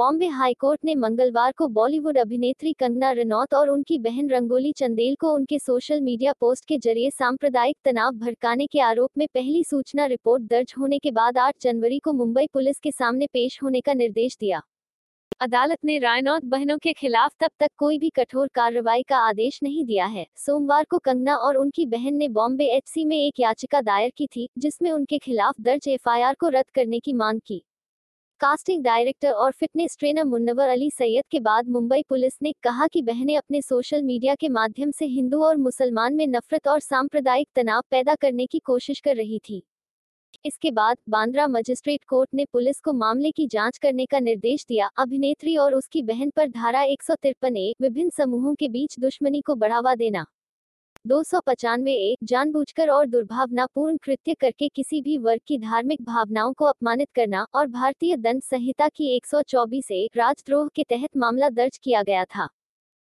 Bombay high court ने मंगलवार को बॉलीवुड अभिनेत्री कंगना रनौत और उनकी बहन रंगोली चंदेल को उनके सोशल मीडिया पोस्ट के ज़रिए सांप्रदायिक तनाव भड़काने के आरोप में पहली सूचना रिपोर्ट दर्ज होने के बाद 8 जनवरी को मुंबई पुलिस के सामने पेश होने का निर्देश दिया। अदालत ने रायनौत बहनों के खिलाफ तब तक कोई भी कठोर कार्रवाई का आदेश नहीं दिया है। सोमवार को कंगना और उनकी बहन ने बॉम्बे एचसी में एक याचिका दायर की थी, जिसमें उनके खिलाफ दर्ज एफआईआर को रद्द करने की मांग की। कास्टिंग डायरेक्टर और फिटनेस ट्रेनर मुन्नवर अली सैयद के बाद मुंबई पुलिस ने कहा कि बहनें अपने सोशल मीडिया के माध्यम से हिंदू और मुसलमान में नफरत और सांप्रदायिक तनाव पैदा करने की कोशिश कर रही थी। इसके बाद बांद्रा मजिस्ट्रेट कोर्ट ने पुलिस को मामले की जाँच करने का निर्देश दिया। अभिनेत्री और उसकी बहन पर धारा एक सौ तिरपन ए विभिन्न समूहों के बीच दुश्मनी को बढ़ावा देना। दो सौ पचानवे एक जानबूझकर और दुर्भावनापूर्ण कृत्य करके किसी भी वर्ग की धार्मिक भावनाओं को अपमानित करना और भारतीय दंड संहिता की 124 ए, राजद्रोह के तहत मामला दर्ज किया गया था।